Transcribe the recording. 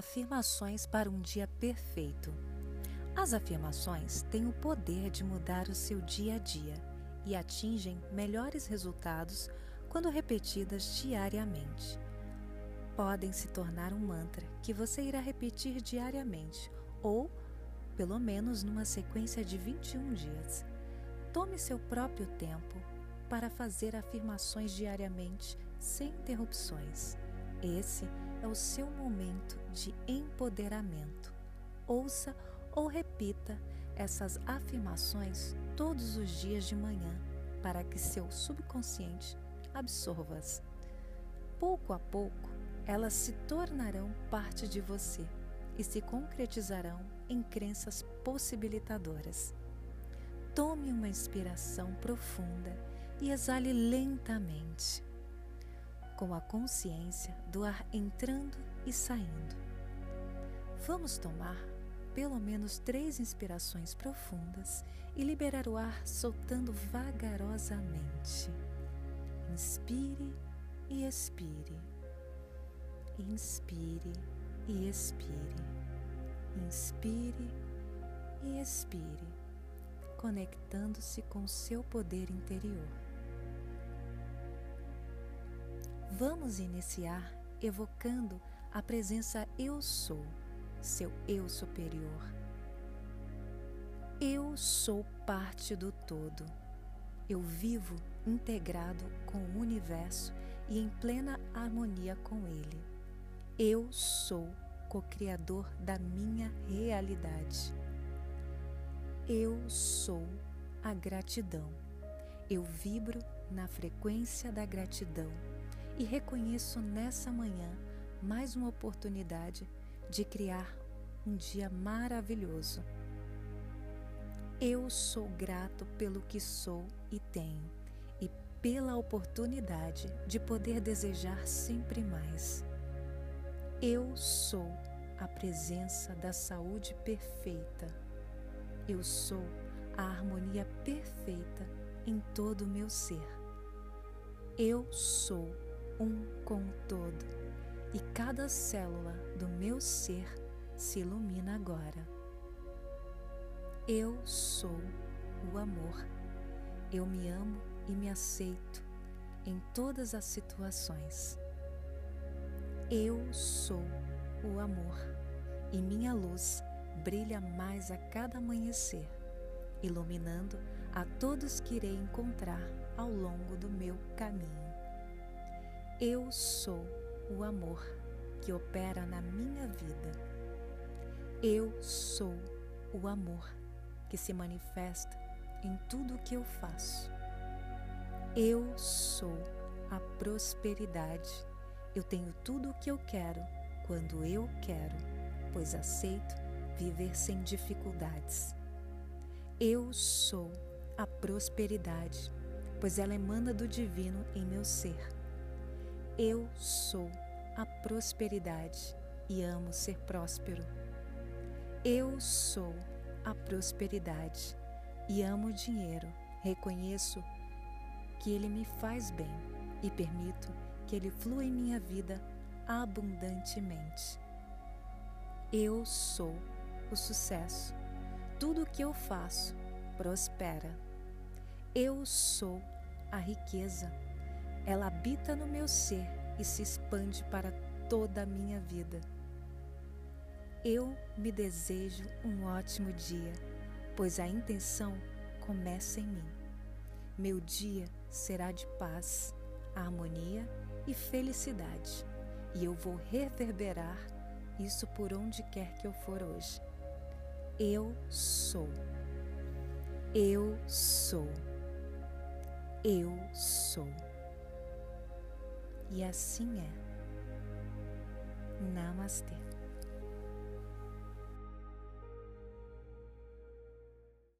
Afirmações para um dia perfeito. As afirmações têm o poder de mudar o seu dia a dia e atingem melhores resultados quando repetidas diariamente. Podem se tornar um mantra que você irá repetir diariamente ou, pelo menos, numa sequência de 21 dias. Tome seu próprio tempo para fazer afirmações diariamente sem interrupções. Esse é o seu momento de empoderamento. Ouça ou repita essas afirmações todos os dias de manhã para que seu subconsciente absorva-as. Pouco a pouco, elas se tornarão parte de você e se concretizarão em crenças possibilitadoras. Tome uma inspiração profunda e exale lentamente com a consciência do ar entrando e saindo. Vamos tomar pelo menos três inspirações profundas e liberar o ar soltando vagarosamente. Inspire e expire. Inspire e expire. Inspire e expire, conectando-se com seu poder interior. Vamos iniciar evocando a presença Eu Sou, seu Eu superior. Eu sou parte do todo. Eu vivo integrado com o universo e em plena harmonia com ele. Eu sou co-criador da minha realidade. Eu sou a gratidão. Eu vibro na frequência da gratidão e reconheço nessa manhã mais uma oportunidade de criar um dia maravilhoso. Eu sou grato pelo que sou e tenho e pela oportunidade de poder desejar sempre mais. Eu sou a presença da saúde perfeita. Eu sou a harmonia perfeita em todo o meu ser. Eu sou cada célula do meu ser se ilumina agora. Eu sou o amor. Eu me amo e me aceito em todas as situações. Eu sou o amor e minha luz brilha mais a cada amanhecer, iluminando a todos que irei encontrar ao longo do meu caminho. Eu sou o amor que opera na minha vida. Eu sou o amor que se manifesta em tudo o que eu faço. Eu sou a prosperidade. Eu tenho tudo o que eu quero quando eu quero, pois aceito viver sem dificuldades. Eu sou a prosperidade, pois ela emana do divino em meu ser. Eu sou a prosperidade e amo ser próspero. Eu sou a prosperidade e amo o dinheiro. Reconheço que ele me faz bem e permito que ele flua em minha vida abundantemente. Eu sou o sucesso. Tudo o que eu faço prospera. Eu sou a riqueza ela habita no meu ser e se expande para toda a minha vida. Eu me desejo um ótimo dia, pois a intenção começa em mim. Meu dia será de paz, harmonia e felicidade, e eu vou reverberar isso por onde quer que eu for hoje. Eu sou. Eu sou. Eu sou. E assim é. Namastê.